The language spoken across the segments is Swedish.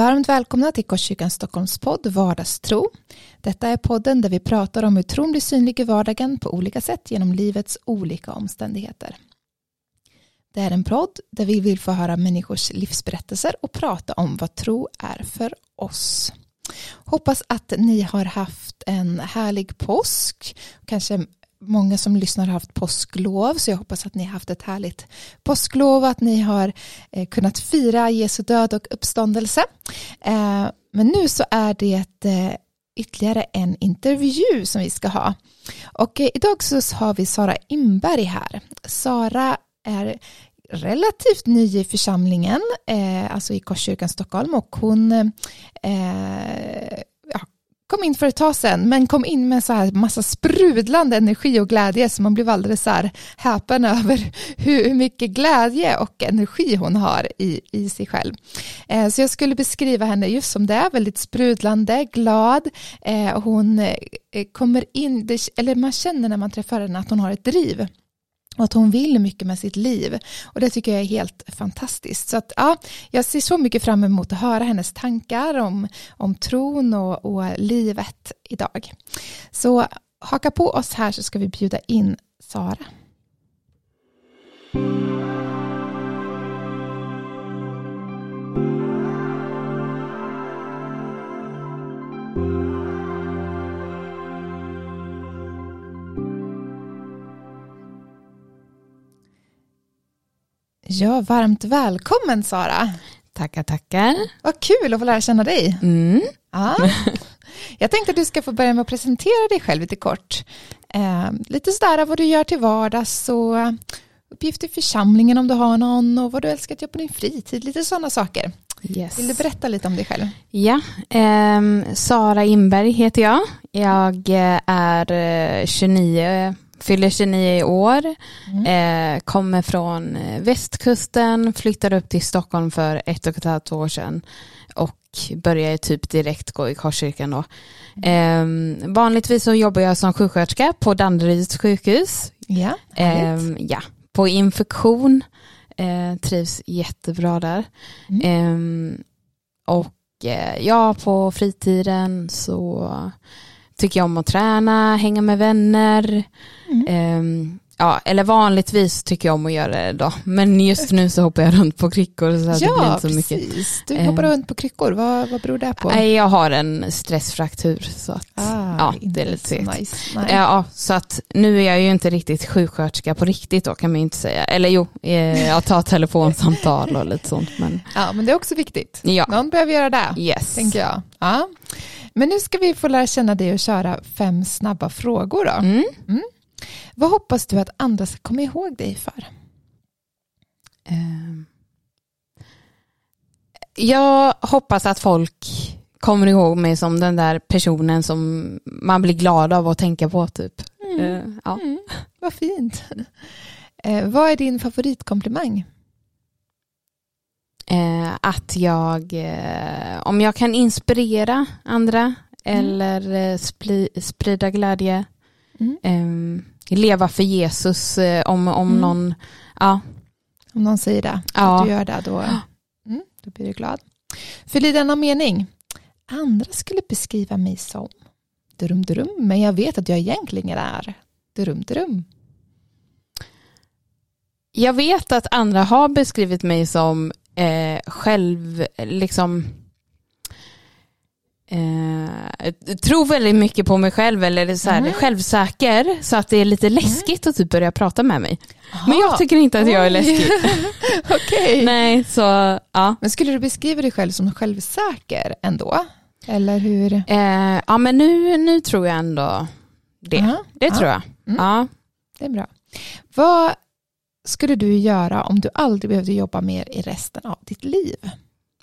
Varmt välkomna till Korskyrkan Stockholms podd Vardagstro. Detta är podden där vi pratar om hur tron blir synlig i vardagen på olika sätt genom livets olika omständigheter. Det är en podd där vi vill få höra människors livsberättelser och prata om vad tro är för oss. Hoppas att ni har haft en härlig påsk, kanske många som lyssnar har haft påsklov så jag hoppas att ni har haft ett härligt påsklov att ni har eh, kunnat fira Jesu död och uppståndelse. Eh, men nu så är det eh, ytterligare en intervju som vi ska ha. Och eh, idag så har vi Sara Imberg här. Sara är relativt ny i församlingen, eh, alltså i Korskyrkan Stockholm och hon eh, kom in för ett tag sedan, men kom in med så här massa sprudlande energi och glädje så man blev alldeles så här häpen över hur mycket glädje och energi hon har i, i sig själv. Eh, så jag skulle beskriva henne just som det är, väldigt sprudlande, glad. Eh, hon eh, kommer in, eller man känner när man träffar henne att hon har ett driv och att hon vill mycket med sitt liv. Och det tycker jag är helt fantastiskt. Så att, ja, jag ser så mycket fram emot att höra hennes tankar om, om tron och, och livet idag. Så haka på oss här så ska vi bjuda in Sara. Ja, varmt välkommen Sara. Tackar, tackar. Vad kul att få lära känna dig. Mm. Ja. Jag tänkte att du ska få börja med att presentera dig själv lite kort. Eh, lite sådär vad du gör till vardags och uppgifter i församlingen om du har någon och vad du älskar att göra på din fritid, lite sådana saker. Yes. Vill du berätta lite om dig själv? Ja, eh, Sara Imberg heter jag. Jag är 29 eh, fyller 29 i år, mm. eh, kommer från eh, västkusten, flyttade upp till Stockholm för ett och ett halvt år sedan och började typ direkt gå i Korskyrkan då. Eh, vanligtvis så jobbar jag som sjuksköterska på Danderyds sjukhus. Ja, eh, ja, på infektion. Eh, trivs jättebra där. Mm. Ehm, och eh, ja, på fritiden så tycker jag om att träna, hänga med vänner. Mm. Um, ja, eller vanligtvis tycker jag om att göra det då. Men just nu så hoppar jag runt på kryckor. Så ja, det blir inte så precis. Mycket. Du hoppar um, runt på kryckor. Vad, vad beror det på? Jag har en stressfraktur. Så att, ah, ja, det är lite segt. Nice. Ja, så att nu är jag ju inte riktigt sjuksköterska på riktigt då kan man ju inte säga. Eller jo, eh, jag tar telefonsamtal och lite sånt. Men... Ja, men det är också viktigt. Ja. Någon behöver göra det, yes. tänker jag. Ja. Men nu ska vi få lära känna dig och köra fem snabba frågor. Då. Mm. Mm. Vad hoppas du att andra ska komma ihåg dig för? Uh, jag hoppas att folk kommer ihåg mig som den där personen som man blir glad av att tänka på. Typ. Mm. Uh, ja. Mm. Vad fint. Uh, vad är din favoritkomplimang? Eh, att jag, eh, om jag kan inspirera andra mm. eller eh, sprida glädje, mm. Ehm, leva för Jesus eh, om, om mm. någon, ja. Om någon säger det, ja. att du gör det, då, mm, då blir du glad. Fyll i denna mening. Andra skulle beskriva mig som durum durum, men jag vet att jag egentligen är durum durum. Jag vet att andra har beskrivit mig som eh, själv, liksom eh, tror väldigt mycket på mig själv eller så här, mm. självsäker så att det är lite mm. läskigt att typ börja prata med mig. Aha. Men jag tycker inte att jag är läskig. Okej. Nej, så ja. Men skulle du beskriva dig själv som självsäker ändå? Eller hur? Eh, ja, men nu, nu tror jag ändå det. Uh -huh. Det -huh. tror jag. Mm. Ja. Det är bra. Vad skulle du göra om du aldrig behövde jobba mer i resten av ditt liv?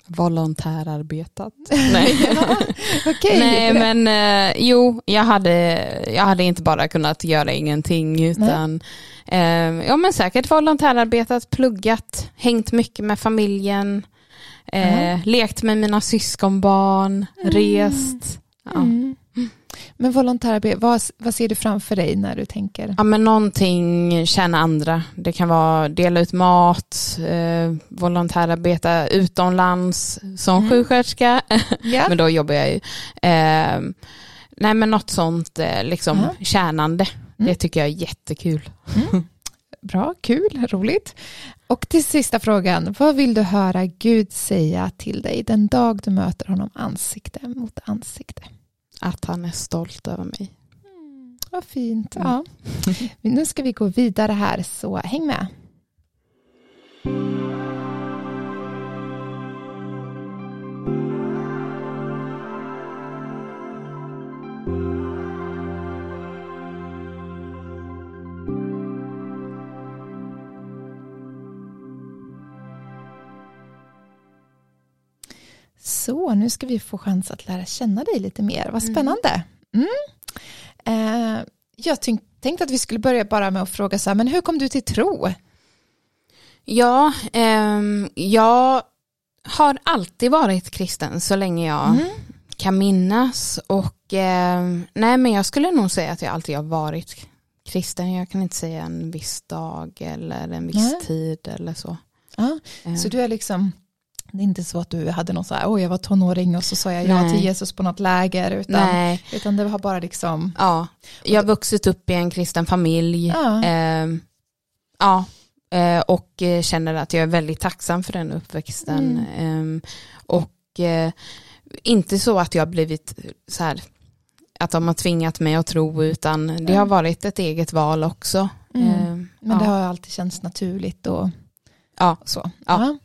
Volontärarbetat. Nej, ja, okay, Nej men eh, jo, jag hade, jag hade inte bara kunnat göra ingenting utan eh, ja men säkert volontärarbetat, pluggat, hängt mycket med familjen, eh, mm. lekt med mina syskonbarn, mm. rest. Ja. Mm. Men volontärarbete, vad, vad ser du framför dig när du tänker? Ja men någonting tjäna andra. Det kan vara dela ut mat, eh, volontärarbeta utomlands som Mm. sjuksköterska. Ja. men då jobbar jag ju. Eh, nej men något sånt eh, liksom Ja. tjänande. Mm. Det tycker jag är jättekul. Bra, kul, roligt. Och till sista frågan, vad vill du höra Gud säga till dig den dag du möter honom ansikte mot ansikte? Att han är stolt över mig. Vad fint. Mm. Ja. Men nu ska vi gå vidare här, så häng med. Så, nu ska vi få chans att lära känna dig lite mer. Vad Mm. spännande. Mm. Eh, jag tänk, tänkte att vi skulle börja bara med att fråga så här, men hur kom du till tro? Ja, ehm, jag har alltid varit kristen så länge jag Mm. kan minnas och ehm, nej men jag skulle nog säga att jag alltid har varit kristen. Jag kan inte säga en viss dag eller en viss Nej. tid eller så. Ja, Ehm, så du är liksom, det är inte så att du hade någon så här, oj jag var tonåring och så sa jag ja till Jesus på något läger, utan, nej, utan det har bara liksom, ja, jag har vuxit upp i en kristen familj. ja, Ehm, ja, eh, och eh, känner att jag är väldigt tacksam för den uppväxten. Ehm, och eh, inte så att jag har blivit så här, att de har tvingat mig att tro, utan det har Mm. varit ett eget val också. Mm. Ehm, men ja. det har alltid känts naturligt och Ja. så. Ja.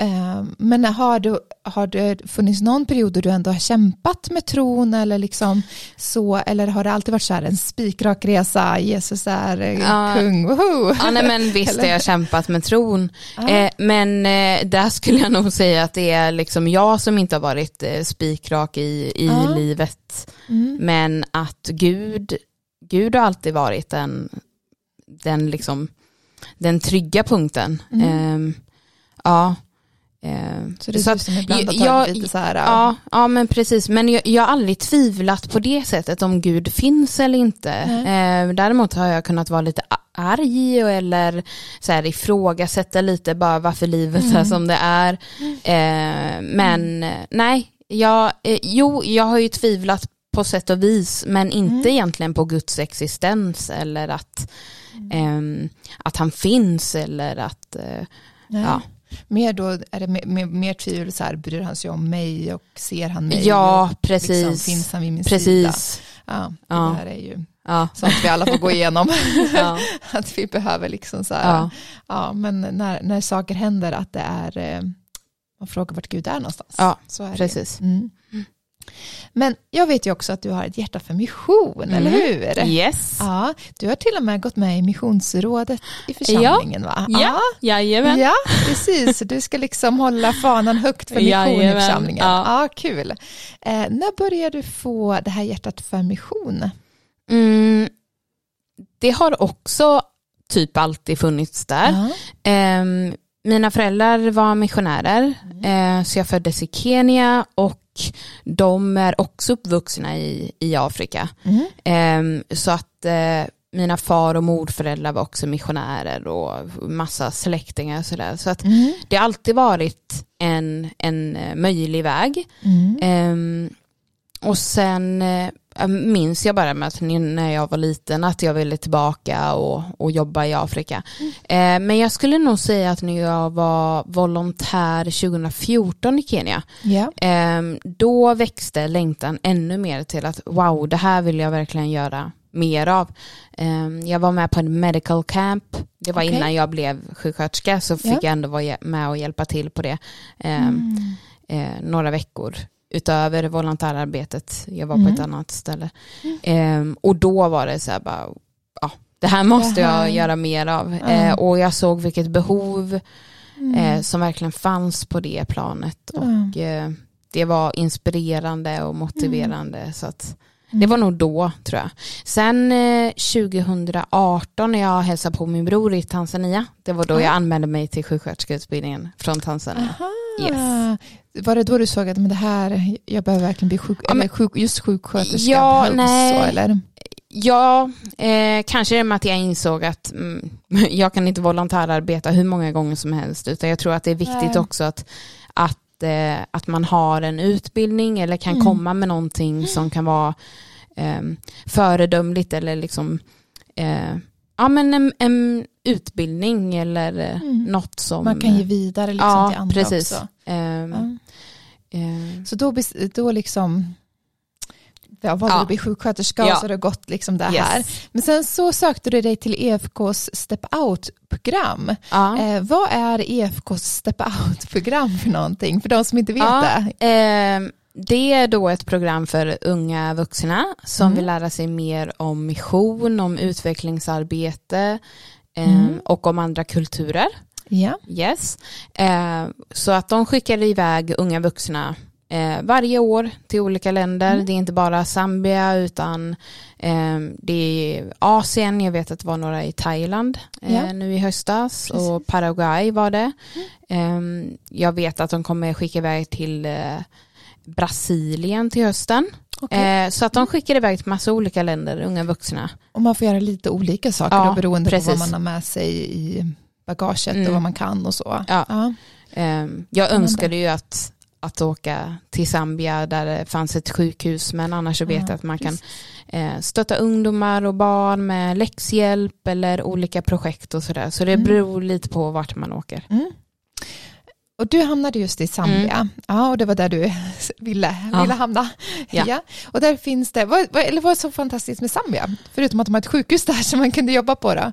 Eh, Men har, du, har det funnits någon period då du ändå har kämpat med tron eller liksom så, eller har det alltid varit så här en spikrak resa, Jesus är eh, Ja. kung, woho! Ja, nej, men visst Eller? har jag kämpat med tron. Ja. Eh, men där skulle jag nog säga att det är liksom jag som inte har varit spikrak i, i Ja. livet. Mm. Men att Gud, Gud har alltid varit den, den, liksom, den trygga punkten. Mm. Ehm, ja. Ehm, Så det är så du att- som ibland har jag- lite så här, Ja, ja men precis. Men jag, jag har aldrig tvivlat på det sättet om Gud finns eller inte. Eh, däremot har jag kunnat vara lite arg eller så här, ifrågasätta lite bara varför livet är Mm. som det är. Eh, men eh, nej, jag, eh, jo, jag har ju tvivlat på sätt och vis men inte Mm. egentligen på Guds existens eller att, Mm. ehm, att han finns eller att eh, ja. Mer då är det mer, mer, mer tvivel så här, bryr han sig om mig och ser han mig? ja och precis. Liksom, finns han vid min sida? precis. Ja, det Ja. här är ju Ja. sånt vi alla får gå igenom. Ja. att vi behöver liksom så här, ja, Ja. men när, när saker händer att det är, eh, man frågar vart Gud är någonstans. Ja, så är precis. Det. Mm. Men jag vet ju också att du har ett hjärta för mission, Mm. eller hur? Yes. Ja, du har till och med gått med i missionsrådet i församlingen va? Ja, jajamän. Ja, precis. Du ska liksom hålla fanan högt för mission i Jajamän, församlingen. ja. Ja. kul. Eh, när började du få det här hjärtat för mission? Mm, det har också typ alltid funnits där. Ja. Ehm, mina föräldrar var missionärer, eh, så jag föddes i Kenya och de är också uppvuxna i, i Afrika. Mm. Ehm, så att eh, mina far och morföräldrar var också missionärer och massa släktingar och sådär. Så att Mm. det har alltid varit en, en eh, möjlig väg. Mm. Ehm, och sen eh, minns jag bara med att när jag var liten att jag ville tillbaka och, och jobba i Afrika. Eh, men jag skulle nog säga att när jag var volontär 2014 i Kenya, ehm, då växte längtan ännu mer till att wow, det här vill jag verkligen göra mer av. Ehm, jag var med på en medical camp, det var Okej. innan jag blev sjuksköterska så fick Ja. jag ändå vara med och hjälpa till på det. Ehm, Mm. eh, några veckor utöver volontärarbetet. Jag var på Mm. ett annat ställe. Ehm, och då var det så här bara, ja, det här måste Det här- jag göra mer av. Eh, och jag såg vilket behov Mm. eh, som verkligen fanns på det planet. Och eh, det var inspirerande och motiverande. Mm. Så att det var nog då tror jag. Sen eh, 2018 när jag hälsade på min bror i Tanzania. Det var då Ja. jag anmälde mig till sjuksköterskeutbildningen från Tanzania. Aha. Yes. Var det då du såg att men det här, jag behöver verkligen bli sjuk, Ja, men- eller sjuk, just sjuksköterska Ja, behövs nej. så eller? Ja, eh, kanske det med att jag insåg att mm, jag kan inte volontärarbeta hur många gånger som helst, utan jag tror att det är viktigt Nej. också att, att, eh, att man har en utbildning eller kan Mm. komma med någonting som kan vara eh, föredömligt eller liksom eh, ja, men en, en utbildning eller eh, Mm. något som... Man kan ge vidare liksom ja, till andra precis. också. Ehm, Ja. Så då, då liksom ja, valde Ja. du att bli sjuksköterska Ja. och så har det gått liksom det yes. här. Men sen så sökte du dig till EFKs Step Out-program. Ja. Eh, vad är EFKs Step Out-program för någonting? För de som inte vet Ja. det. Eh, det är då ett program för unga vuxna som Mm. vill lära sig mer om mission, om utvecklingsarbete Mm. och om andra kulturer. Ja. Yes. Eh, så att de skickar iväg unga vuxna eh, varje år till olika länder. Mm. Det är inte bara Zambia utan eh, det är Asien, jag vet att det var några i Thailand Ja. nu i höstas Precis. och Paraguay var det. Eh, jag vet att de kommer skicka iväg till eh, Brasilien till hösten. okej. Eh, så att de skickar iväg till massa olika länder, unga vuxna. Och man får göra lite olika saker Ja, då, beroende på precis. vad man har med sig i bagaget Mm. och vad man kan och så. Ja. Ja. Eh, jag önskade ju att, att åka till Zambia där det fanns ett sjukhus men annars så vet Ja, jag att man kan precis. eh, stötta ungdomar och barn med läxhjälp eller olika projekt och sådär. Så det Mm. beror lite på vart man åker. Mm. Och du hamnade just i Zambia. Ja, och det var där du ville, Mm. Ja. ville hamna. Ja. Ja. Och där finns det, vad, vad, eller vad är så fantastiskt med Zambia? Förutom att de har ett sjukhus där som man kunde jobba på då.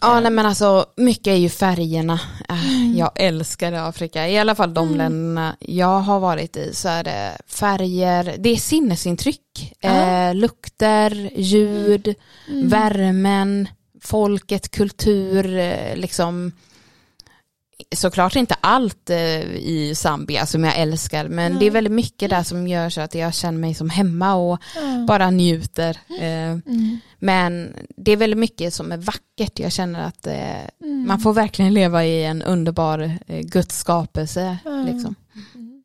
Ja, nej, men alltså mycket är ju färgerna. Äh, Jag älskar Afrika, i alla fall de Mm. länderna jag har varit i så är det färger, det är sinnesintryck, Ja. eh, lukter, ljud, Mm. värmen, folket, kultur, eh, liksom såklart inte allt eh, i Zambia som jag älskar men Nej. det är väldigt mycket där som gör så att jag känner mig som hemma och Ja. bara njuter. Eh, Mm. men det är väldigt mycket som är vackert. Jag känner att eh, Mm. man får verkligen leva i en underbar eh, Guds skapelse. Ja. Liksom. Mm.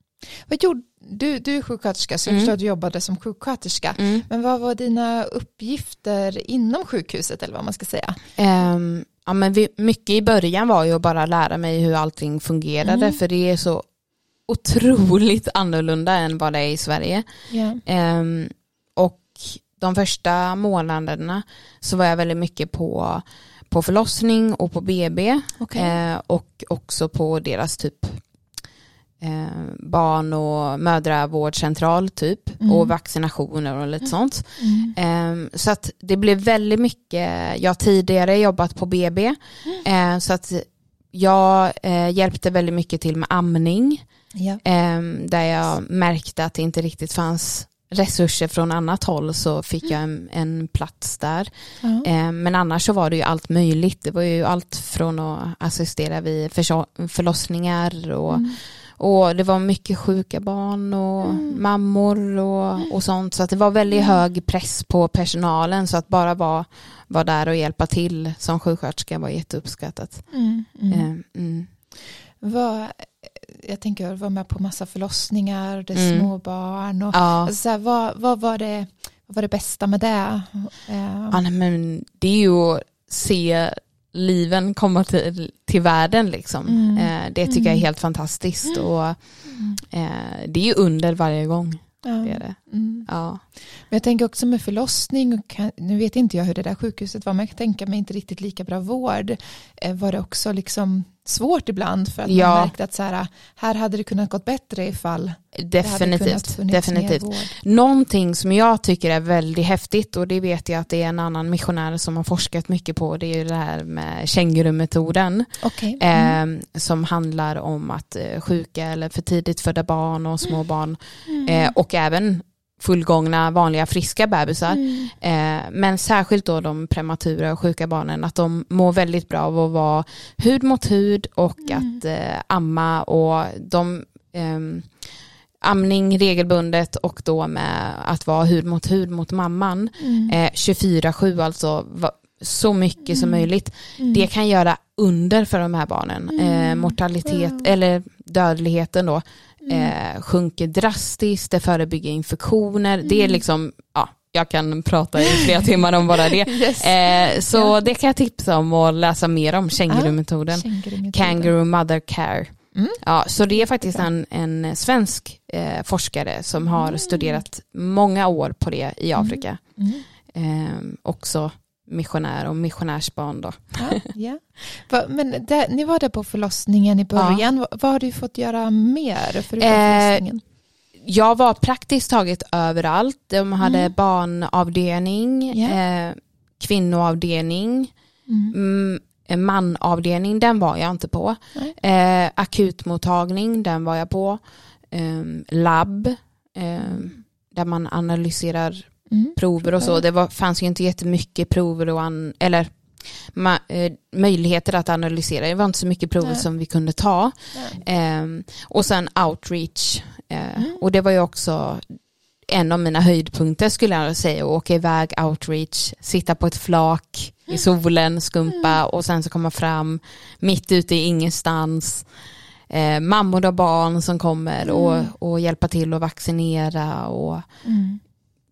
Vad gjorde, du, du är sjuksköterska så jag Mm. förstår att du jobbade som sjuksköterska. Mm. Men vad var dina uppgifter inom sjukhuset eller vad man ska säga? Ehm, ja, men vi, mycket i början var ju att bara lära mig hur allting fungerade Mm. för det är så otroligt annorlunda än vad det är i Sverige. Ja. Ehm, och de första månaderna så var jag väldigt mycket på, på förlossning och på BB Okej. eh, och också på deras typ eh, barn och mödravårdscentral typ Mm. och vaccinationer och lite sånt. Mm. Ehm, så att det blev väldigt mycket, jag har tidigare jobbat på BB Mm. eh, så att jag eh, hjälpte väldigt mycket till med amning Ja. Ehm, där jag märkte att det inte riktigt fanns resurser från annat håll så fick jag en, en plats där. Ja. Ehm, men annars så var det ju allt möjligt. Det var ju allt från att assistera vid förlossningar och, Mm. Och det var mycket sjuka barn och Mm. mammor och, och sånt. Så att det var väldigt Mm. hög press på personalen så att bara vara, vara där och hjälpa till som sjuksköterska var jätteuppskattat. Mm. Mm. Ehm, mm. Vad, jag tänker vara med på massa förlossningar, det är Mm. små barn och Ja. alltså, så här, vad, vad, var det, vad var det bästa med det? Eh, Ja, nej, men det är ju att se liven komma till, till världen liksom. Mm. Eh, det tycker jag är Mm. helt fantastiskt och mm, eh, det är ju under varje gång. ja, Det är det. mm. Ja. Men jag tänker också med förlossning, och kan, nu vet inte jag hur det där sjukhuset var, men jag kan tänka mig inte riktigt lika bra vård. Eh, var det också liksom svårt ibland för att Ja. man märkte att så här, här hade det kunnat gått bättre ifall det hade Definitivt. funnits definitivt. mer vård. Någonting som jag tycker är väldigt häftigt och det vet jag att det är en annan missionär som har forskat mycket på det är ju det här med kängurumetoden Okej. Mm. eh, som handlar om att eh, sjuka eller för tidigt födda barn och små barn Mm. eh, och även fullgångna vanliga friska bebisar Mm. Eh, men särskilt då de prematura och sjuka barnen, att de mår väldigt bra av att vara hud mot hud och Mm. att eh, amma och de ehm, amning regelbundet och då med att vara hud mot hud mot mamman Mm. eh, 24-7 alltså va, så mycket som Mm. möjligt. Mm. Det kan göra under för de här barnen. Eh, Mm. mortalitet eller dödligheten då eh, sjunker drastiskt, det förebygger infektioner. Det är Mm. liksom, ja, jag kan prata i flera timmar om bara det. Yes. Eh, så Ja. det kan jag tipsa om och läsa mer om, kängurumetoden. Kängurumetoden. Kangaroo Mother Care. Mm. Ja, så det är faktiskt en, en svensk eh, forskare som har Mm. studerat många år på det i Mm. Afrika. Mm. Eh, också missionär och missionärsbarn då. Ja, ja. Va, men där, ni var där på förlossningen i början. Va, vad har du fått göra mer förutom Eh, förlossningen? Jag var praktiskt taget överallt. De hade Mm. barnavdelning, Ja. eh, kvinnoavdelning, Mm. mm, manavdelning, den var jag inte på. Eh, akutmottagning, den var jag på. Eh, labb, eh, där man analyserar Mm. prover och så. Det var, fanns ju inte jättemycket prover och an, eller ma, eh, möjligheter att analysera. Det var inte så mycket prover Nej. som vi kunde ta. Ehm, och sen outreach. Eh, Mm. Och det var ju också en av mina höjdpunkter skulle jag säga. Att åka iväg outreach, sitta på ett flak i solen, skumpa Mm. och sen så komma fram mitt ute i ingenstans. Eh, mammor och barn som kommer Mm. och, och hjälpa till att vaccinera och Mm.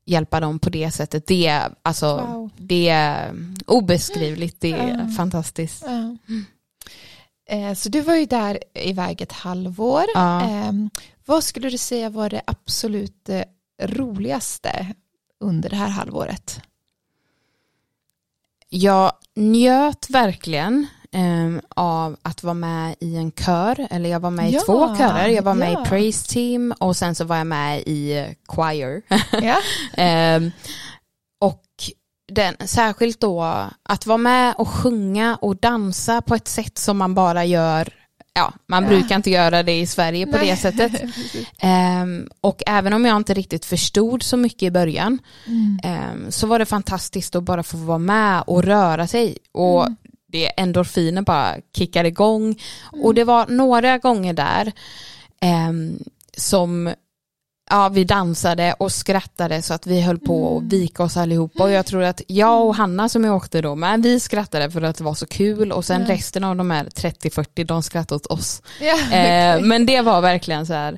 Hjälpa dem på det sättet. Det är, alltså, Wow. det är obeskrivligt, det är Mm. fantastiskt. Eh, Så du var ju där iväg ett halvår. Eh, Vad skulle du säga var det absolut eh, roligaste under det här halvåret? Jag njöt verkligen ehm, av att vara med i en kör, eller jag var med i Ja, två körer. Jag var med ja. i Praise Team och sen så var jag med i eh, Choir. Ja. Ehm, och den, särskilt då att vara med och sjunga och dansa på ett sätt som man bara gör Ja, man Ja. brukar inte göra det i Sverige på Nej. det sättet. Ehm, och även om jag inte riktigt förstod så mycket i början Mm. Ehm, så var det fantastiskt att bara få vara med och röra sig. Och Mm. Det endorfiner bara kickar igång. Och det var några gånger där ehm, som ja, vi dansade och skrattade så att vi höll på Mm. att vika oss allihopa. Och jag tror att jag och Hanna som jag åkte då med, vi skrattade för att det var så kul. Och sen Ja. resten av de här 30-40, de skrattade åt oss. Ja, Eh, okej. men det var verkligen så här,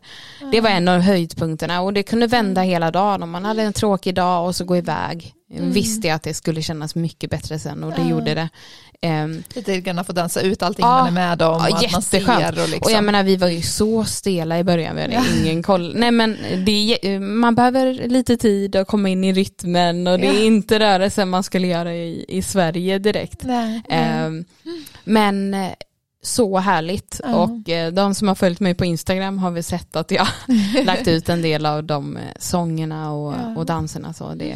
det var en av höjdpunkterna och det kunde vända hela dagen om man hade en tråkig dag och så gå iväg. Mm. Visste jag att det skulle kännas mycket bättre sen och det Ja. gjorde det. Ehm, Lite grann att få dansa ut allting Ja. man är med om och Ja, att man jätteskönt. Och, liksom. Och jag menar vi var ju så stela i början, vi hade Ja. ingen koll. Nej men det man behöver lite tid att komma in i rytmen och det är inte rörelsen man skulle göra i, i Sverige direkt. Nej, nej. Ehm, men eh, så härligt Ja. och eh, de som har följt mig på Instagram har väl sett att jag lagt ut en del av de eh, sångerna och, Ja. och danserna. Så det,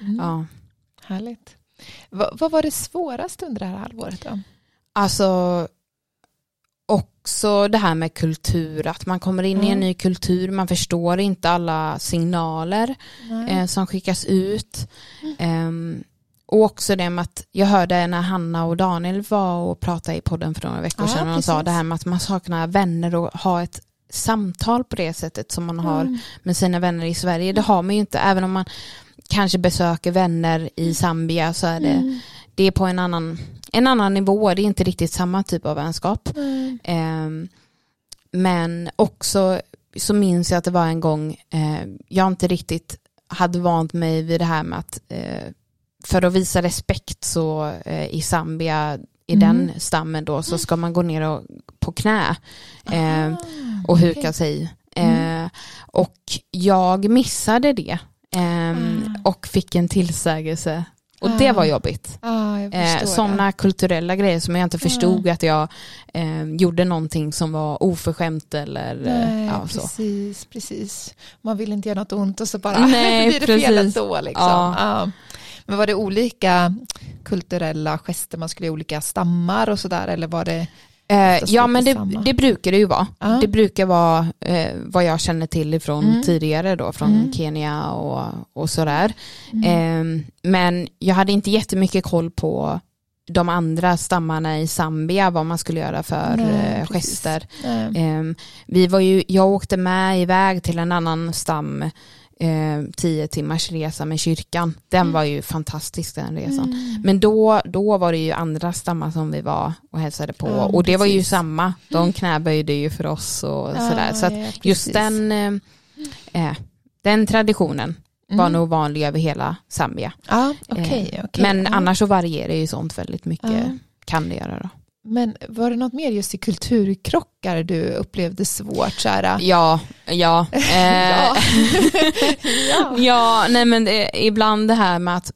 Mm. ja. Härligt. Va, vad var det svåraste under det här halvåret då? Alltså också det här med kultur, att man kommer in i Mm. en ny kultur, man förstår inte alla signaler eh, som skickas ut. Ehm, och också det med att jag hörde när Hanna och Daniel var och pratade i podden för några veckor Ja, sedan och de sa det här med att man saknar vänner och ha ett samtal på det sättet som man har Mm. med sina vänner i Sverige. Det har man ju inte, även om man kanske besöker vänner i Zambia så är det, Mm. det är på en annan, en annan nivå, det är inte riktigt samma typ av vänskap. Mm. Ehm, men också så minns jag att det var en gång eh, jag inte riktigt hade vant mig vid det här med att eh, för att visa respekt så eh, i Zambia i Mm. den stammen då så ska man gå ner och, på knä eh, Ah, och huka sig. Mm. Eh, och jag missade det ehm, Ah. och fick en tillsägelse och det Ah. var jobbigt. Ah, Eh, sådana kulturella grejer som jag inte förstod att jag eh, gjorde någonting som var oförskämt eller eh, Nej, ja, så. precis, precis. Man vill inte göra något ont och så bara Nej, blir det fel precis. ändå. Liksom. Ja. Ja. Men var det olika kulturella gester man skulle i olika stammar och sådär eller var det? Eh, ja men det, det brukar det ju vara. Ja. Det brukar vara eh, vad jag känner till ifrån Mm. tidigare då från Mm. Kenya och, och sådär. Mm. Eh, men jag hade inte jättemycket koll på de andra stammarna i Zambia, vad man skulle göra för Nej, eh, gester. Nej. Ehm, vi var ju, jag åkte med iväg till en annan stam eh, tio timmars resa med kyrkan. Den Mm. var ju fantastisk den resan. Men då, då var det ju andra stammar som vi var och hälsade på Ja, och det var ju precis. samma. De knäböjde ju för oss och Ja, sådär. Så att ja, just precis. den, eh, eh, den traditionen var Mm. nog vanlig över hela Zambia. Ja, okej. Eh. Men annars så varierar ju sånt väldigt mycket. Kan det göra då. Men var det något mer just i kulturkrockar du upplevde svårt? Så här, Ja, ja. Eh, ja. ja. Nej men det, ibland det här med att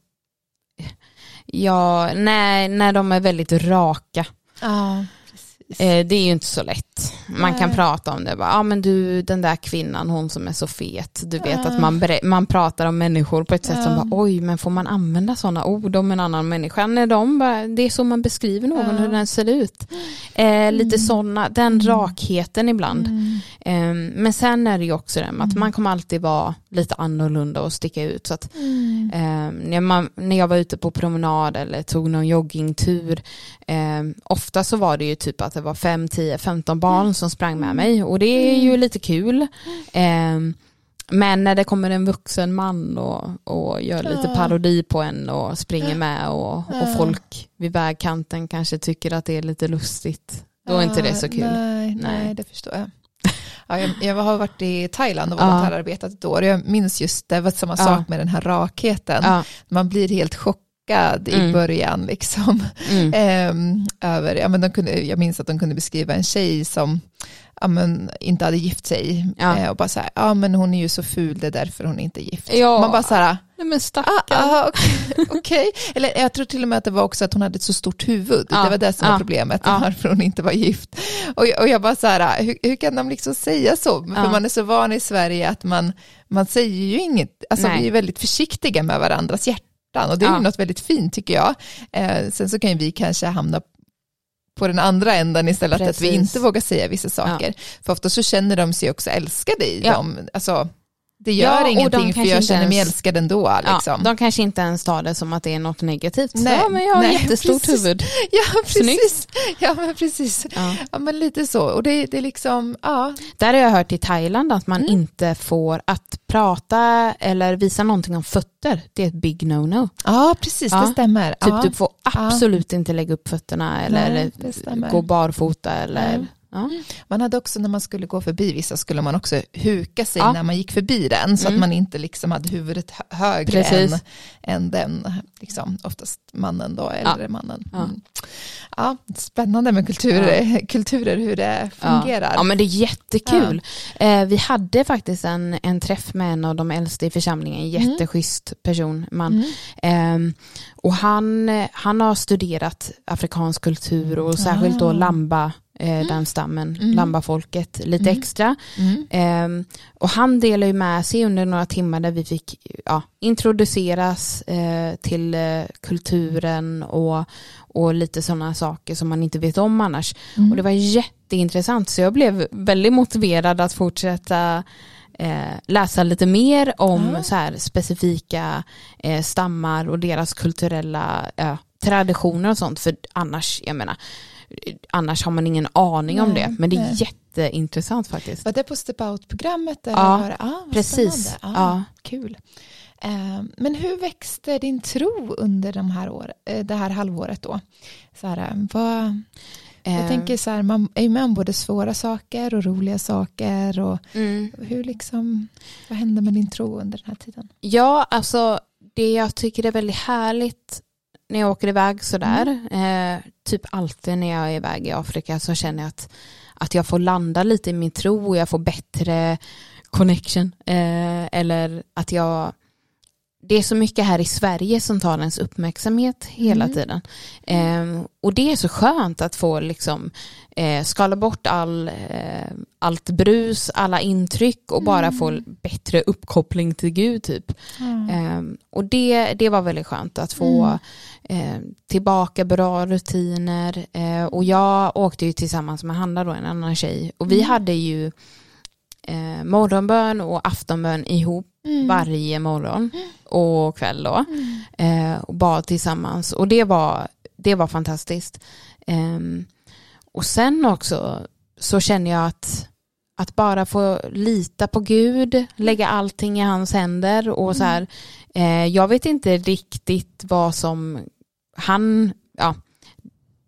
Ja, nej, när de är väldigt raka. precis. Eh, det är ju inte så lätt. Man kan prata om det. Ja ah, men du, den där kvinnan, hon som är så fet. Du vet att man, man pratar om människor på ett sätt som bara, oj, men får man använda sådana ord om en annan människa? När de bara, det är så man beskriver någon, hur den ser ut. Eh, lite Mm. sådana, den rakheten ibland. Mm. Ehm, men sen är det ju också det med att Mm. man kommer alltid vara lite annorlunda och sticka ut. Så att, Mm. ehm, när, man, när jag var ute på promenad eller tog någon joggingtur, um, ofta så var det ju typ att det var 5, 10, 15 barn som sprang med mig och det är ju lite kul. Ehm, men när det kommer en vuxen man och, och gör lite Ja. parodi på en och springer med och, och Ja. folk vid vägkanten kanske tycker att det är lite lustigt, då är inte det så kul. Nej, nej. Nej. det förstår jag. Ja, jag, jag har varit i Thailand och Ja. volontärarbetat ett år och jag minns just det var samma Ja. sak med den här rakheten. Ja, Man blir helt chockad i Mm. början liksom. mm, Ehm, över, ja, men de kunde, jag minns att de kunde beskriva en tjej som ja, men, inte hade gift sig Ja. Eh, och bara så här, ja men hon är ju så ful det är därför hon inte är gift. Ja. Man bara så här, Nej men ah, stackarn. ah, okej, okej. Eller jag tror till och med att det var också att hon hade ett så stort huvud. Ja. Det var det som var problemet, Ja. varför hon inte var gift. Och, och jag bara så här, hur, hur kan de liksom säga så? För man är så van i Sverige att man, man säger ju inget, alltså Nej. vi är väldigt försiktiga med varandras hjärtan och det är Ja. något väldigt fint tycker jag. Eh, sen så kan ju vi kanske hamna på den andra änden istället, att vi Precis. inte vågar säga vissa saker. För ofta så känner de sig också älskade i Ja. dem. Alltså, det Ja, gör de ingenting för jag känner mig ens- älskad ändå. Liksom. Ja, de kanske inte ens tar det som att det är något negativt. Nej, ja, men jag har nej, jättestort precis. huvud. Ja, precis. Snyggt. Ja, men precis. Ja. Ja, men lite så. Och det, det är liksom, ja. Där har jag hört i Thailand att man Mm. inte får att prata eller visa någonting om fötter. Det är ett big no-no. Ja, precis, Ja. det stämmer. Typ ja. du får absolut inte lägga upp fötterna eller Nej, gå barfota eller... Nej. Ja. Man hade också när man skulle gå förbi vissa skulle man också huka sig Ja. när man gick förbi den så Mm. att man inte liksom hade huvudet hö- högre Precis. än, än den, liksom, oftast mannen då, äldre mannen. Ja. Mm. Ja, spännande med kulturer, kulturer hur det fungerar. Ja. men det är jättekul. Eh, vi hade faktiskt en, en träff med en av de äldste i församlingen, en Mm. jätteschysst person, man. Mm. Ehm, och han, eh, han har studerat afrikansk kultur och särskilt då Ah. lamba, eh, den stammen, Mm. lambafolket, lite Mm. extra. Mm. Ehm, och han delade ju med sig under några timmar där vi fick ja, introduceras eh, till eh, kulturen och, och lite sådana saker som man inte vet om annars. Mm. Och det var jätteintressant så jag blev väldigt motiverad att fortsätta eh, läsa lite mer om så här specifika eh, stammar och deras kulturella eh, traditioner och sånt. För annars, jag menar, eh, annars har man ingen aning om Nej, det. Men det är nej. jätteintressant faktiskt. Var det på Step Out-programmet? Ja, ah, Precis. spännande. Ja. Kul. Eh, Men hur växte din tro under de här år, eh, det här halvåret då? Så här, eh, vad, jag tänker så här, man är ju med om både svåra saker och roliga saker. Och mm. hur liksom, vad hände med din tro under den här tiden? Ja, alltså det jag tycker är väldigt härligt när jag åker iväg sådär, Mm. eh, typ alltid när jag är iväg i Afrika så känner jag att, att jag får landa lite i min tro och jag får bättre connection. Eh, eller att jag, det är så mycket här i Sverige som tar ens uppmärksamhet hela Mm. tiden. Eh, och det är så skönt att få liksom eh, skala bort all, eh, allt brus, alla intryck och bara Mm. få bättre uppkoppling till Gud typ. Ehm, och det, det var väldigt skönt att få Mm. Tillbaka bra rutiner. Eh, och jag åkte ju tillsammans med Hanna då, en annan tjej. Och vi Mm. hade ju eh, morgonbön och aftonbön ihop Mm. varje morgon och kväll då. Mm. Eh, och bad tillsammans. Och det var, det var fantastiskt. Ehm, och sen också så känner jag att, att bara få lita på Gud, lägga allting i hans händer och så här, eh, jag vet inte riktigt vad som han, ja,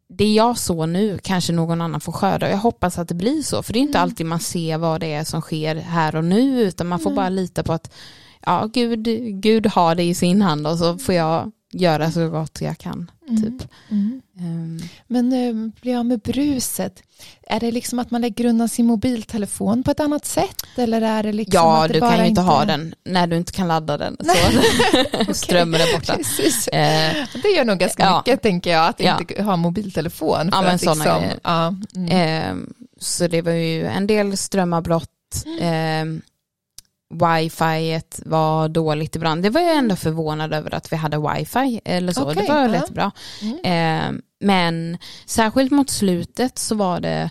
det jag så nu kanske någon annan får skörda. Jag hoppas att det blir så, för det är inte Mm. alltid man ser vad det är som sker här och nu, utan man får Mm. bara lita på att ja, Gud, Gud har det i sin hand och så får jag göra så gott jag kan. Typ. Mm. Ehm, Men uh, bli av med bruset. Är det liksom att man lägger undan sin mobiltelefon på ett annat sätt? Eller är det liksom ja, det du kan ju inte ha den när du inte kan ladda den. Så strömmen är borta. Eh, Det gör nog ganska Ja. mycket tänker jag, att Ja. inte ha mobiltelefon. Ja, men att liksom, ja, mm. Ehm, så det var ju en del strömavbrott. Um, wifi var dåligt ibland. Det var jag ändå förvånad över att vi hade wifi eller så. Okej, det var rätt bra. Mm. Ehm, men särskilt mot slutet så var det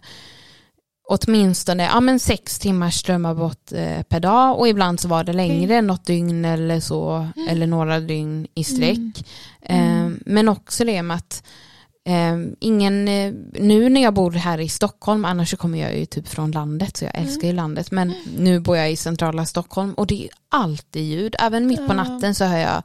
åtminstone ja, men sex timmars strömavbrott eh, per dag och ibland så var det längre, något dygn eller så, eller några dygn i sträck. Mm. Ehm, men också det med att ingen, eh, nu när jag bor här i Stockholm, annars så kommer jag ju typ från landet så jag Mm. älskar ju landet, men nu bor jag i centrala Stockholm och det är alltid ljud, även mitt på natten så hör jag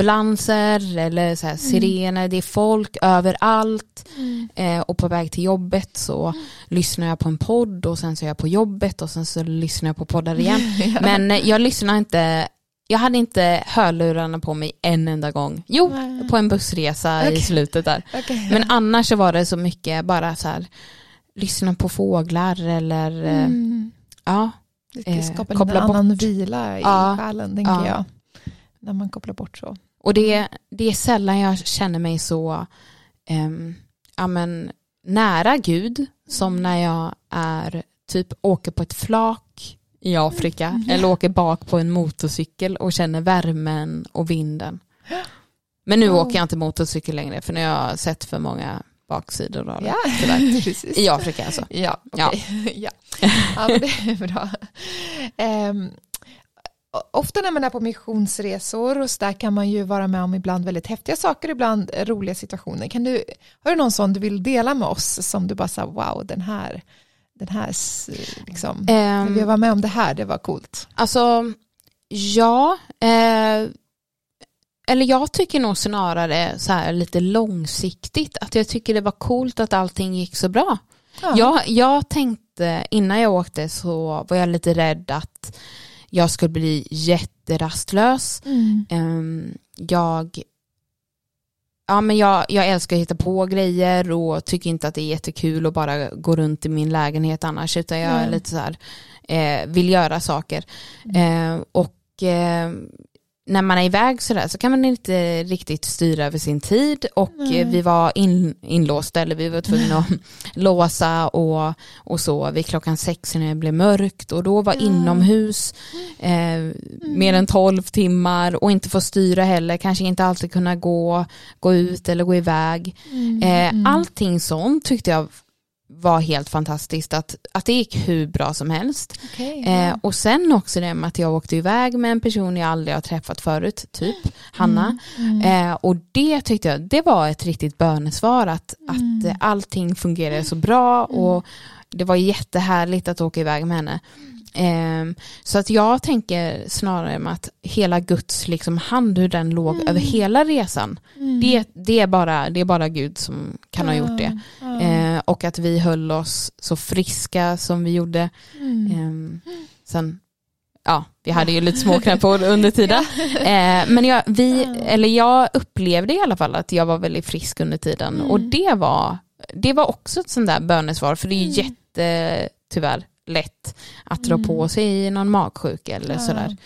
ambulanser eller så här sirener, det är folk överallt. Mm. eh, och på väg till jobbet så lyssnar jag på en podd och sen så är jag på jobbet och sen så lyssnar jag på poddar igen. Men eh, jag lyssnar inte, jag hade inte hörlurarna på mig en enda gång. Jo, Nej. på en bussresa Okej. i slutet där. Okej. Men annars så var det så mycket bara så här, lyssna på fåglar eller eh, Mm. ja. Det ska eh, koppla en annan vila i Ja. själen, tänker Ja. jag. När man kopplar bort så. Och det, det är sällan jag känner mig så ehm, ja, men, nära Gud som när jag är typ åker på ett flak i Afrika Mm. eller åker bak på en motorcykel och känner värmen och vinden. Men nu Ja. åker jag inte motorcykel längre för nu har jag sett för många baksidor av det. Ja, precis. I Afrika alltså. Ja, okej. Ja. Ja. det är bra. O- ofta när man är på missionsresor och så där kan man ju vara med om ibland väldigt häftiga saker, ibland roliga situationer. Kan du, har du någon sån du vill dela med oss som du bara sa, wow, den här, den här, liksom, Ehm, vi var med om det här, det var coolt. Alltså, ja. Eh, eller jag tycker nog snarare så här lite långsiktigt. Att jag tycker det var coolt att allting gick så bra. Ja. Jag, jag tänkte, innan jag åkte så var jag lite rädd att jag skulle bli jätterastlös. Mm. Ehm, jag, ja, men jag, jag älskar att hitta på grejer och tycker inte att det är jättekul att bara gå runt i min lägenhet annars utan jag är Nej. lite så här, eh, vill göra saker. Eh, och eh, när man är iväg sådär så kan man inte riktigt styra över sin tid och eh, vi var in, inlåsta eller vi var tvungna att låsa och, och så vid klockan sex när det blev mörkt och då var Ja. inomhus eh, mer än 12 timmar och inte få styra heller, kanske inte alltid kunna gå, gå ut eller gå iväg. Mm. Eh, Mm. Allting sånt tyckte jag var helt fantastiskt, att, att det gick hur bra som helst. Okej, Eh, ja. och sen också det med att jag åkte iväg med en person jag aldrig har träffat förut, typ Hanna. Mm. Mm. Eh, och det tyckte jag, det var ett riktigt bönesvar att, Mm. att eh, allting fungerade så bra och det var jättehärligt att åka iväg med henne. Eh, så att jag tänker snarare med att hela Guds liksom hand, hur den låg Mm. över hela resan, Mm. det, det, är bara, det är bara Gud som kan ha gjort det. Ja. Eh, och att vi höll oss så friska som vi gjorde. Mm. Ehm, sen, ja, vi hade ju lite småkrämpor under tiden. Eh, men jag, vi, eller jag upplevde i alla fall att jag var väldigt frisk under tiden. Mm. Och det var, det var också ett sånt där bönesvar, för det är ju Mm. jätte, tyvärr, lätt att dra Mm. på sig någon magsjuka eller Ja. sådär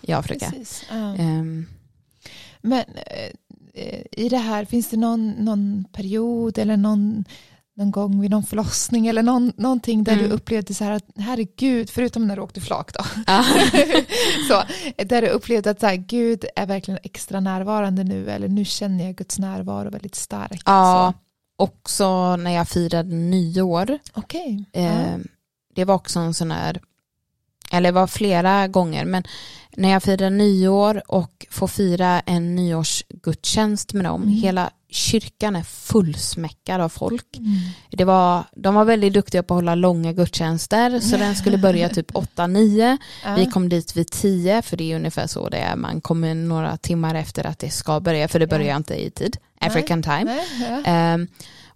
i Afrika. Ja. Ehm, Men eh, eh, i det här, finns det någon, någon period eller någon, någon gång vid någon förlossning eller någon, någonting där Mm. du upplevde så här att herregud, förutom när du åkte flak då, så, där du upplevde att så här, Gud är verkligen extra närvarande nu eller nu känner jag Guds närvaro väldigt starkt. ja, Så. också när jag firade nyår. Okej. Eh, Det var också en sån här, eller det var flera gånger, men när jag firade nyår och får fira en nyårsgudstjänst med dem, Mm. hela kyrkan är fullsmäckad av folk. Mm. Det var, de var väldigt duktiga på att hålla långa gudstjänster, så den skulle börja typ 8-9. Ja. Vi kom dit vid 10, för det är ungefär så det är. Man kommer några timmar efter att det ska börja, för det börjar Ja. inte i tid. Nej. African time. Nej, ja. Ehm,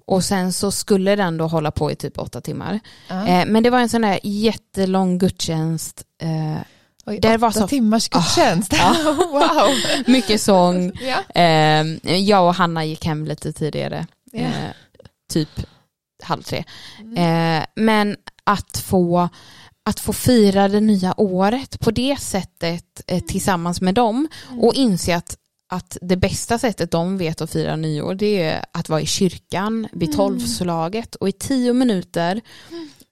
och sen så skulle den då hålla på i typ åtta timmar. Ja. Eh, men det var en sån där jättelång gudstjänst. Eh, Oj, det var så- Ah, timmars gudstjänst. wow. mycket sång. Ja. Ehm, jag och Hanna gick hem lite tidigare. Ja. Eh, typ halv tre. Mm. Eh, men att få, att få fira det nya året på det sättet eh, tillsammans med dem och inse att, att det bästa sättet de vet att fira nyår det är att vara i kyrkan vid Mm. tolvslaget och i tio minuter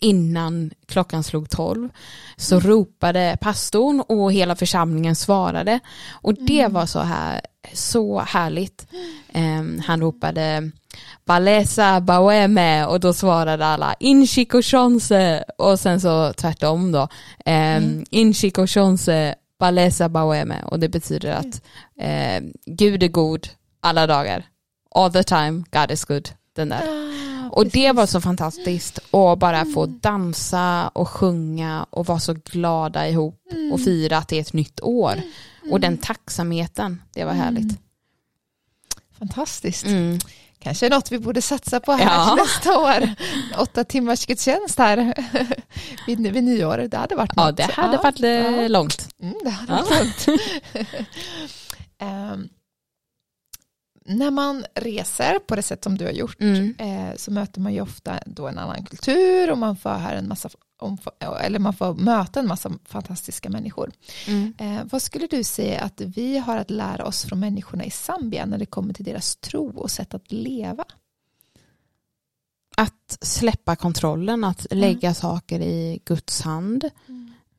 innan klockan slog tolv så ropade pastorn och hela församlingen svarade. Och det var så här så härligt. Ehm, han ropade Balesa Baweme och då svarade alla Inchiko Chonse och sen så tvärtom då. Um, Inchiko Chonse Balesa Baweme och det betyder att eh, Gud är god alla dagar. All the time, God is good. Den där. Ah, Och det var så fantastiskt att bara få dansa och sjunga och vara så glada ihop och fira att det är ett nytt år. Och den tacksamheten, det var härligt. Fantastiskt. Mm. Kanske något vi borde satsa på här Ja. nästa år. Åtta timmars gudstjänst här vid, vid nyår. Det hade varit Ja, något. det hade varit eh, ja. långt. Mm, det hade Ja. varit långt. Ehm, när man reser på det sätt som du har gjort Mm. eh, så möter man ju ofta då en annan kultur och man får höra en massa om, eller man får möta en massa fantastiska människor. Mm. Eh, vad skulle du säga att vi har att lära oss från människorna i Zambia när det kommer till deras tro och sätt att leva? Att släppa kontrollen, att lägga saker i Guds hand.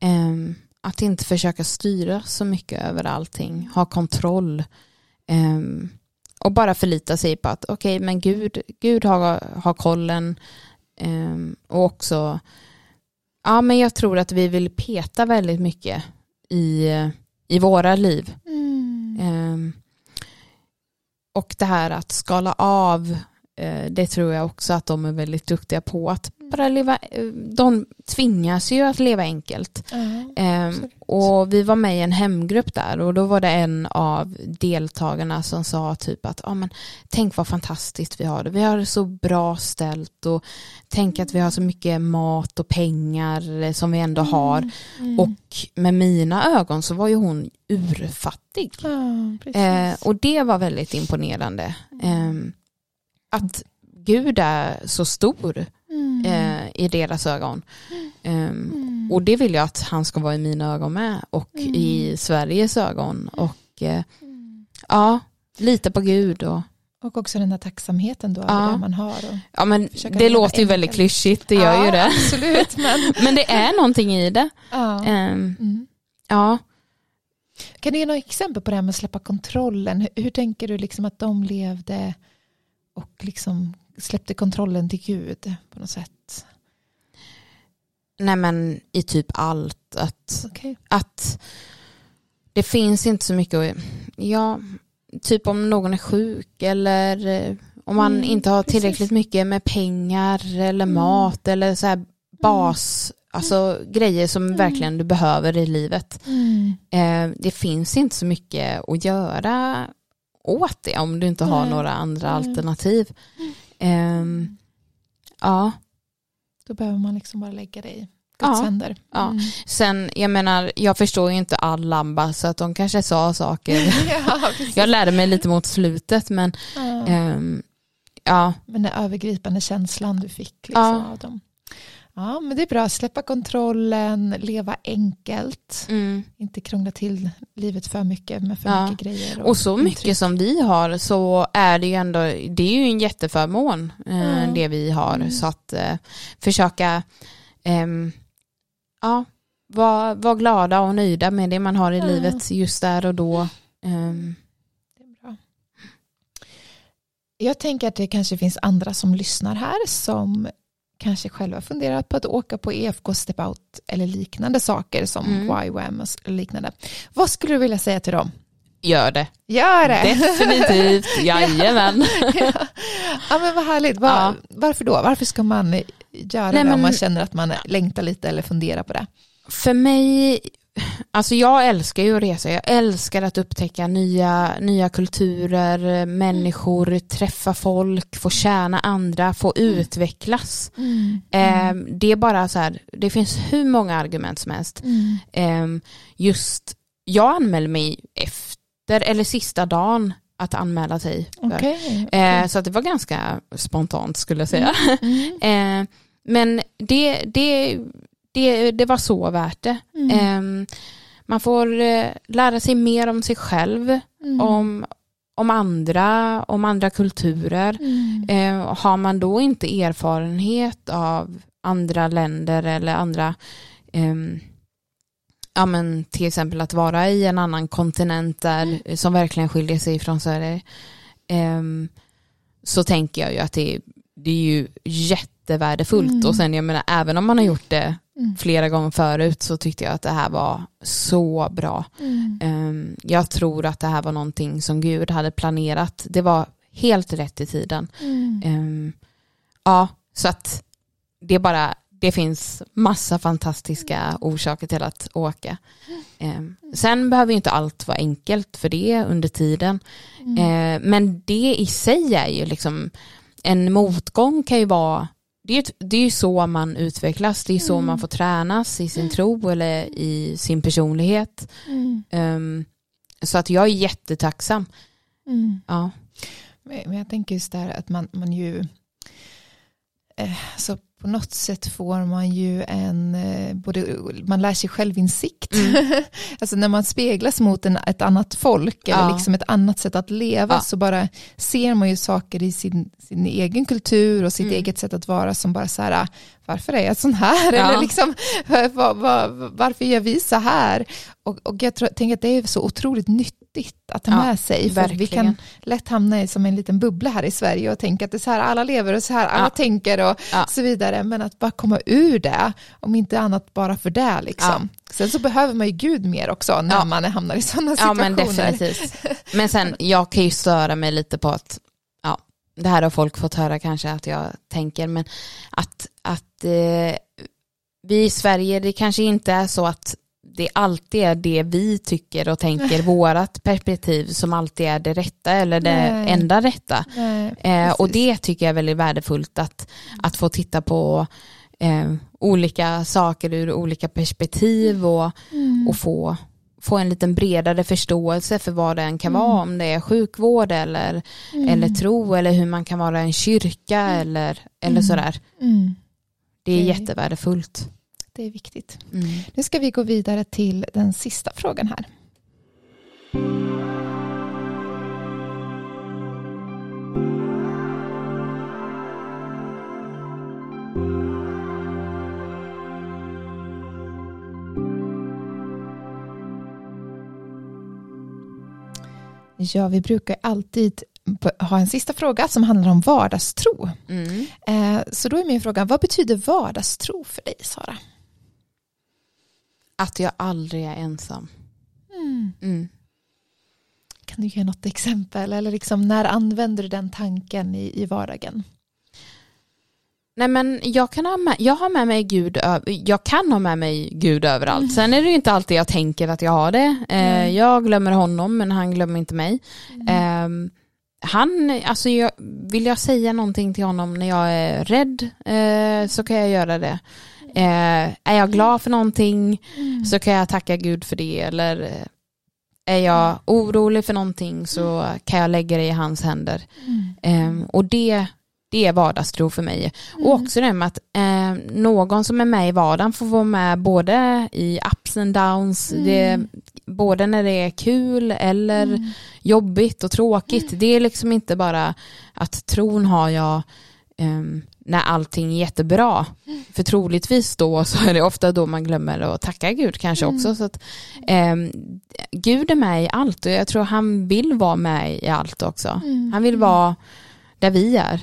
Ehm, att inte försöka styra så mycket över allting, ha kontroll. Ehm, och bara förlita sig på att okej, men Gud, Gud har, har kollen. Ehm, och också, ja men jag tror att vi vill peta väldigt mycket i, i våra liv. Ehm, och det här att skala av, eh, det tror jag också att de är väldigt duktiga på. Att bara leva, de tvingas ju att leva enkelt. Ehm, Absolut. och vi var med i en hemgrupp där och då var det en av deltagarna som sa typ att ah, men, tänk vad fantastiskt vi har det. Vi har det så bra ställt och tänk att vi har så mycket mat och pengar eh, som vi ändå har. Mm. Och med mina ögon så var ju hon urfattig. Ja, precis. Eh, och det var väldigt imponerande. Ehm, att Gud är så stor Mm. eh, i deras ögon. Mm. och det vill jag att han ska vara i mina ögon med och Mm. i Sveriges ögon. Och eh, ja, lita på Gud. Och, Och också den här tacksamheten då Ja. det man har. Och, ja, men det låter ju väldigt klyschigt, det gör ja, ju det. Absolut, men Men det är någonting i det. ja. Ehm, Mm. ja. Kan du ge några exempel på det här med att släppa kontrollen? Hur, hur tänker du liksom att de levde och liksom släppte kontrollen till Gud på något sätt? Nej men i typ allt. Att Okej. att det finns inte så mycket att, ja, typ om någon är sjuk eller eh, om man Mm, inte har precis. tillräckligt mycket med pengar eller Mm. mat eller så här bas, alltså grejer som Mm. verkligen du behöver i livet. Mm. Eh, det finns inte så mycket att göra åt det om du inte har några andra alternativ. Ehm, ja, Då behöver man liksom bara lägga det i Guds Ja. händer. Ja. Mm. sen jag menar, jag förstår ju inte all lamba så att de kanske sa saker ja. Jag lärde mig lite mot slutet men Ja. ehm, ja, Men den övergripande känslan du fick liksom av dem. Ja, men det är bra. Släppa kontrollen, leva enkelt. mm. Inte krångla till livet för mycket med för Ja. mycket grejer. och så mycket intryck. som vi har så är det ju ändå, det är ju en jätteförmån eh, det vi har Mm. så att eh, försöka ehm, ja, vara var glada och nöjda med det man har i Ja. livet just där och då. Ehm, Det är bra. Jag tänker att det kanske finns andra som lyssnar här som kanske själva funderat på att åka på EFK Step Out eller liknande saker som Mm. YWAM och liknande. Vad skulle du vilja säga till dem? Gör det. Gör det! Definitivt, jajamän. ja men vad härligt. Var, Ja. Varför då? Varför ska man göra Nej, det om men- man känner att man längtar lite eller funderar på det? För mig, alltså jag älskar ju att resa, jag älskar att upptäcka nya, nya kulturer, människor, träffa folk, få tjäna andra, få utvecklas. Eh, det är bara så här, det finns hur många argument som helst. Mm. Eh, just, jag anmälde mig efter, eller sista dagen att anmäla sig. för. Okej. Eh, så att det var ganska spontant skulle jag säga. Mm. Eh, men det, det, det, det var så värt det. Mm. Eh, man får eh, lära sig mer om sig själv, Mm. om, om andra, om andra kulturer. Mm. Eh, har man då inte erfarenhet av andra länder eller andra ehm, ja men till exempel att vara i en annan kontinent där, som verkligen skiljer sig från Sverige ehm, så tänker jag ju att det, det är ju jättevärdefullt Mm. och sen jag menar även om man har gjort det Mm. flera gånger förut så tyckte jag att det här var så bra. Mm. Ehm, jag tror att det här var någonting som Gud hade planerat. Det var helt rätt i tiden. Mm. Ehm, ja, så att det bara, det finns massa fantastiska orsaker till att åka. Ehm, sen behöver inte allt vara enkelt för det under tiden. Mm. Men det i sig är ju liksom, en motgång kan ju vara, det är ju, det är ju så man utvecklas, det är så Mm. man får tränas i sin tro eller i sin personlighet. Mm. Ehm, så att jag är jättetacksam. Mm. Ja. Men jag tänker just där att man, man ju eh, så på något sätt får man ju en, eh, både, man lär sig självinsikt. Mm. alltså när man speglas mot en, ett annat folk eller Ja. liksom ett annat sätt att leva Ja. så bara ser man ju saker i sin, sin egen kultur och sitt Mm. eget sätt att vara som bara så här, varför är jag sån här? Ja. Eller liksom, var, var, varför gör vi så här? Och, och jag tror, tänker att det är så otroligt nyttigt att ta Ja, med sig. För vi kan lätt hamna i som en liten bubbla här i Sverige och tänka att det är så här alla lever och så här alla Ja. tänker och Ja. så vidare. Men att bara komma ur det, om inte annat bara för det. Liksom. Sen så behöver man ju Gud mer också när Ja. man hamnar i sådana Ja situationer. men definitivt. Men sen jag kan ju störa mig lite på att, ja, det här har folk fått höra kanske att jag tänker, men att, att eh, vi i Sverige, det kanske inte är så att det alltid är det vi tycker och tänker, vårat perspektiv som alltid är det rätta eller det Nej. enda rätta. Nej, Eh, och det tycker jag är väldigt värdefullt att, att få titta på eh, olika saker ur olika perspektiv och, Mm. och få, få en liten bredare förståelse för vad det än kan Mm. vara, om det är sjukvård eller, Mm. eller tro eller hur man kan vara en kyrka eller, eller Mm. sådär. Mm. Det är jättevärdefullt. Det är viktigt. Mm. Nu ska vi gå vidare till den sista frågan här. Ja, vi brukar alltid ha en sista fråga som handlar om vardagstro. Mm. Eh, Så då är min fråga, vad betyder vardagstro för dig, Sara? Att jag aldrig är ensam. Mm. Kan du ge något exempel? Eller liksom, när använder du den tanken i, i vardagen? Nej men jag kan ha med, jag har med mig Gud, jag kan ha med mig Gud överallt. Sen är det ju inte alltid jag tänker att jag har det. Mm. Jag glömmer honom men han glömmer inte mig. Eh, han, alltså jag, vill jag säga någonting till honom när jag är rädd eh, så kan jag göra det. Eh, är jag glad för någonting Mm. så kan jag tacka Gud för det. Eller eh, är jag orolig för någonting så kan jag lägga det i hans händer. Mm. Eh, och det, det är vardagstro för mig. Och också det med att eh, någon som är med i vardagen får vara med både i ups and downs, Mm. det, både när det är kul eller Mm. jobbigt och tråkigt. Det är liksom inte bara att tron har jag ehm, när allting är jättebra. För troligtvis då så är det ofta då man glömmer att tacka Gud kanske Mm. också. Så att, ehm, Gud är med i allt och jag tror han vill vara med i allt också. Mm. Han vill vara där vi är.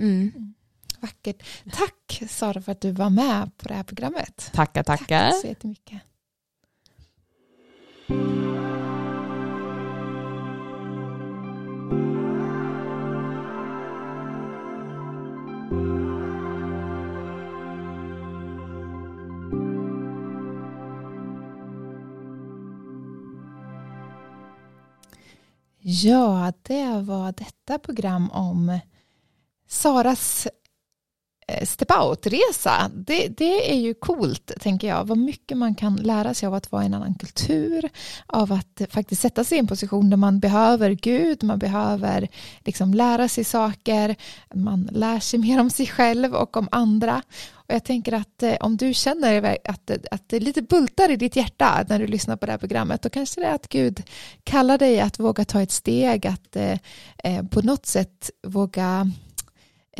Mm. Vackert. Tack Sara för att du var med på det här programmet. Tackar, tackar. Tack så jättemycket. Ja, det var detta program om Saras Eh, step out-resa. Det, det, är ju coolt, tänker jag. Vad mycket man kan lära sig av att vara i en annan kultur, av att faktiskt sätta sig i en position där man behöver Gud, man behöver liksom lära sig saker, man lär sig mer om sig själv och om andra. Och jag tänker att eh, om du känner att, att det lite bultar i ditt hjärta när du lyssnar på det här programmet, då kanske det är att Gud kallar dig att våga ta ett steg, att eh, eh på något sätt våga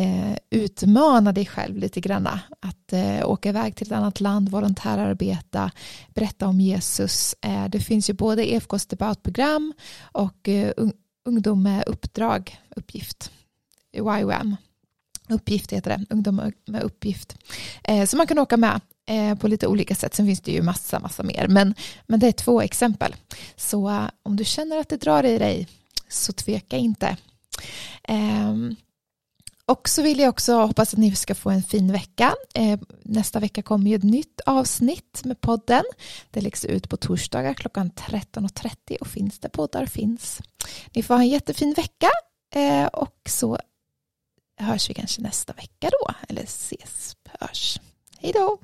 eh, utmana dig själv lite grann. Att eh, åka iväg till ett annat land, volontärarbeta, berätta om Jesus. Eh, det finns ju både EFKs debattprogram och eh, ungdom med uppdrag, uppgift, YOM. Uppgift heter det, ungdom med uppgift. Eh, så man kan åka med eh, på lite olika sätt. Sen finns det ju massa, massa mer. Men, men det är två exempel. Så eh, om du känner att det drar i dig så tveka inte. Um, och så vill jag också hoppas att ni ska få en fin vecka. Eh, nästa vecka kommer ju ett nytt avsnitt med podden. Det läggs ut på torsdagar klockan 13.30 och finns där poddar finns. Ni får ha en jättefin vecka eh, och så hörs vi kanske nästa vecka då. Eller ses, hörs. Hej då!